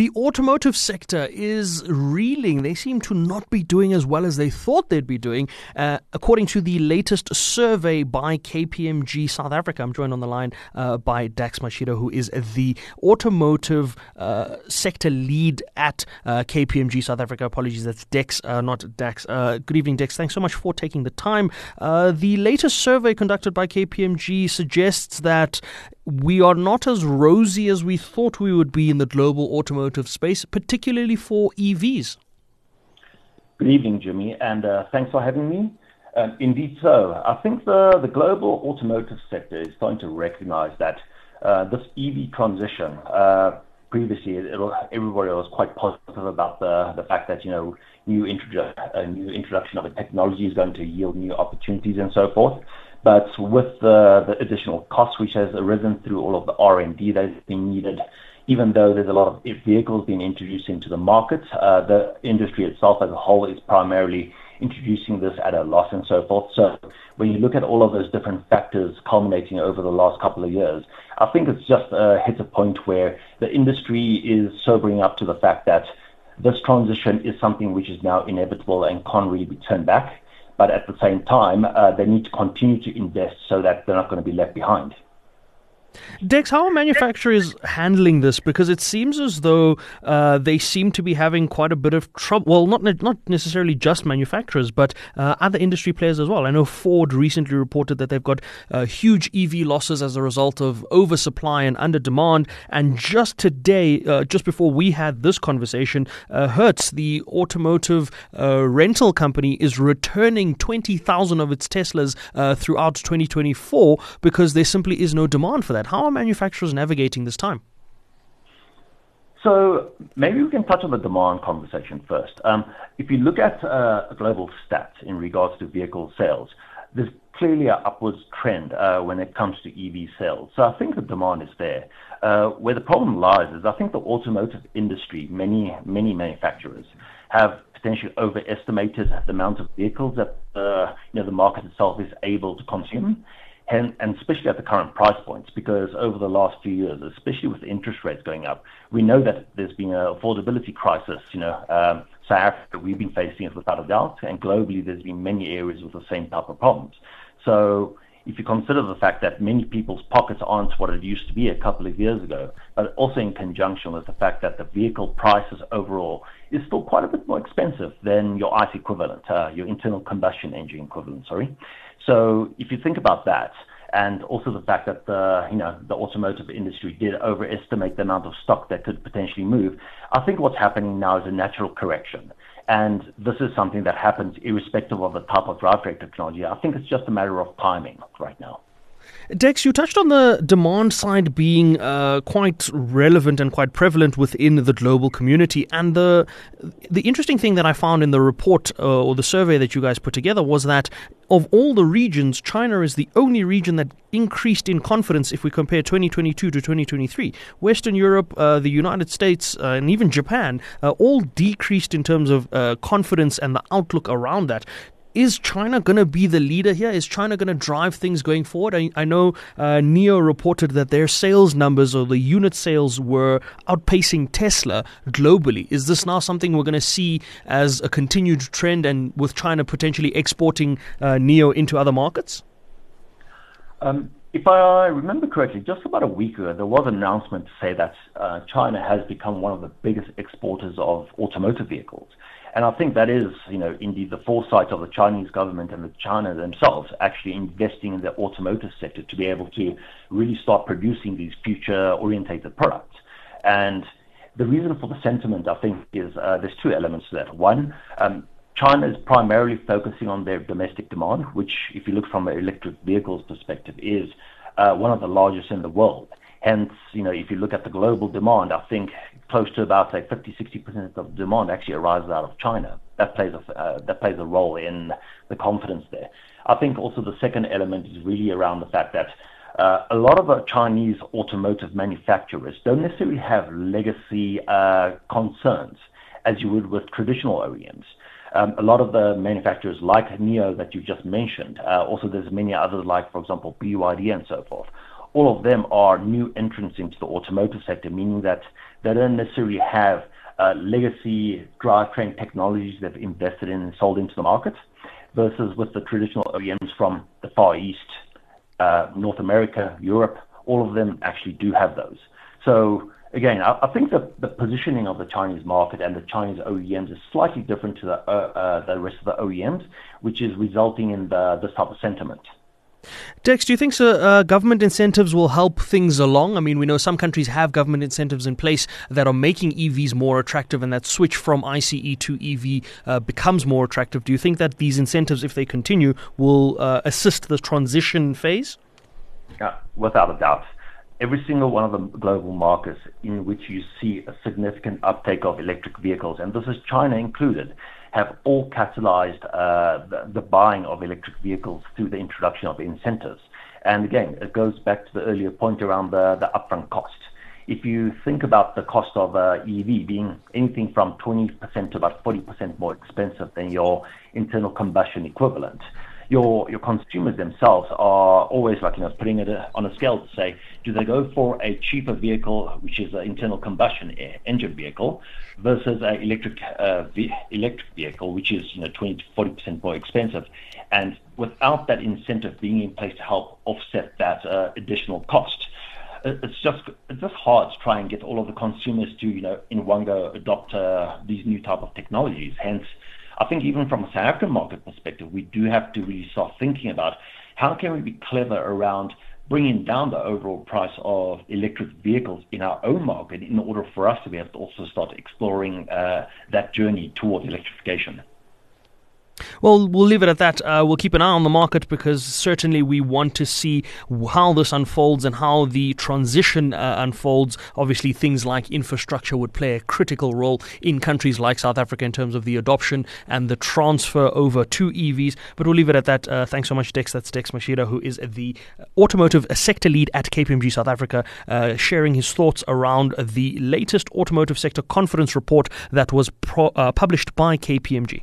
The automotive sector is reeling. They seem to not be doing as well as they thought they'd be doing. Uh, according to the latest survey by KPMG South Africa, I'm joined on the line uh, by Dax Machida, who is the automotive uh, sector lead at uh, KPMG South Africa. Apologies, that's Dex, uh, not Dax. Uh, good evening, Dex. Thanks so much for taking the time. the latest survey conducted by KPMG suggests that we are not as rosy as we thought we would be in the global automotive space, particularly for EVs. Good evening, Jimmy, and uh, thanks for having me. Um, indeed so. I think the, the global automotive sector is starting to recognize that uh, this EV transition, uh, previously it, everybody was quite positive about the, the fact that, you know, new, introdu- a new introduction of a technology is going to yield new opportunities and so forth. But with the, additional cost which has arisen through all of the R&D that has been needed, even though there's a lot of vehicles being introduced into the market, uh, the industry itself as a whole is primarily introducing this at a loss and so forth. So when you look at all of those different factors culminating over the last couple of years, I think it's just uh, hit a point where the industry is sobering up to the fact that this transition is something which is now inevitable and can't really be turned back but at the same time, uh, they need to continue to invest so that they're not going to be left behind. Dex, how are manufacturers handling this? Because it seems as though uh, they seem to be having quite a bit of trouble. Well, not not necessarily just manufacturers, but uh, other industry players as well. I know Ford recently reported that they've got uh, huge EV losses as a result of oversupply and under demand. And just today, uh, just before we had this conversation, uh, Hertz, the automotive uh, rental company, is returning twenty thousand of its Teslas throughout 2024 because there simply is no demand for that that. How are manufacturers navigating this time? So maybe we can touch on the demand conversation first. Um, if you look at uh, global stats in regards to vehicle sales, there's clearly an upwards trend uh, when it comes to EV sales. So I think the demand is there. Uh, where the problem lies is I think the automotive industry, many many manufacturers have potentially overestimated the amount of vehicles that uh, you know the market itself is able to consume and, and especially at the current price points, because over the last few years, especially with interest rates going up, we know that there's been an affordability crisis. You know, um, South Africa, we've been facing it without a doubt, and globally, there's been many areas with the same type of problems. So if you consider the fact that many people's pockets aren't what it used to be a couple of years ago, but also in conjunction with the fact that the vehicle prices overall is still quite a bit more expensive than your ICE equivalent, uh, your internal combustion engine equivalent, sorry. So if you think about that, and also the fact that the you know the automotive industry did overestimate the amount of stock that could potentially move, I think what's happening now is a natural correction. And this is something that happens irrespective of the type of drivetrain technology. I think it's just a matter of timing right now. Dex, you touched on the demand side being uh, quite relevant and quite prevalent within the global community. And the the interesting thing that I found in the report uh, or the survey that you guys put together was that of all the regions, China is the only region that increased in confidence if we compare 2022 to 2023. Western Europe, uh, the United States, uh, and even Japan uh, all decreased in terms of uh, confidence and the outlook around that is China going to be the leader here? Is China going to drive things going forward? I, I know uh, NIO reported that their sales numbers or the unit sales were outpacing Tesla globally. Is this now something we're going to see as a continued trend and with China potentially exporting uh, NIO into other markets? Um, if I remember correctly, just about a week ago, there was an announcement to say that uh, China has become one of the biggest exporters of automotive vehicles. And I think that is, you know, indeed the foresight of the Chinese government and the China themselves actually investing in the automotive sector to be able to really start producing these future-orientated products. And the reason for the sentiment, I think, is uh, there's two elements to that. One, um, China is primarily focusing on their domestic demand, which, if you look from an electric vehicles perspective, is uh, one of the largest in the world. Hence, you know, if you look at the global demand, I think close to about, say, 50 60% of demand actually arises out of China. That plays a uh, that plays a role in the confidence there. I think also the second element is really around the fact that uh, a lot of the Chinese automotive manufacturers don't necessarily have legacy uh, concerns as you would with traditional OEMs. Um, a lot of the manufacturers like NIO that you just mentioned, uh, also there's many others like, for example, BYD and so forth, all of them are new entrants into the automotive sector, meaning that they don't necessarily have uh, legacy drivetrain technologies they've invested in and sold into the market, versus with the traditional OEMs from the Far East, uh, North America, Europe, all of them actually do have those. So again, I, I think the, the positioning of the Chinese market and the Chinese OEMs is slightly different to the, uh, uh, the rest of the OEMs, which is resulting in the, this type of sentiment. Dex, do you think so, uh, government incentives will help things along? I mean, we know some countries have government incentives in place that are making EVs more attractive, and that switch from ICE to EV uh, becomes more attractive. Do you think that these incentives, if they continue, will uh, assist the transition phase? Yeah, without a doubt. Every single one of the global markets in which you see a significant uptake of electric vehicles, and this is China included, have all catalyzed uh, the, the buying of electric vehicles through the introduction of incentives. And again, it goes back to the earlier point around the, the upfront cost. If you think about the cost of uh, EV being anything from 20% to about 40% more expensive than your internal combustion equivalent, your your consumers themselves are always like you know putting it on a scale to say do they go for a cheaper vehicle which is an internal combustion engine vehicle versus an electric uh, electric vehicle which is you know 20 to 40 percent more expensive? And without that incentive being in place to help offset that uh, additional cost it's just it's just hard to try and get all of the consumers to you know in one go adopt uh, these new type of technologies. Hence I think even from a South African market perspective, we do have to really start thinking about how can we be clever around bringing down the overall price of electric vehicles in our own market in order for us to be able to also start exploring uh, that journey towards electrification. Well, we'll leave it at that. Uh, we'll keep an eye on the market because certainly we want to see how this unfolds and how the transition uh, unfolds. Obviously, things like infrastructure would play a critical role in countries like South Africa in terms of the adoption and the transfer over to EVs. But we'll leave it at that. Uh, thanks so much, Dex. That's Dex Machida, who is the automotive sector lead at KPMG South Africa, uh, sharing his thoughts around the latest automotive sector confidence report that was pro- uh, published by KPMG.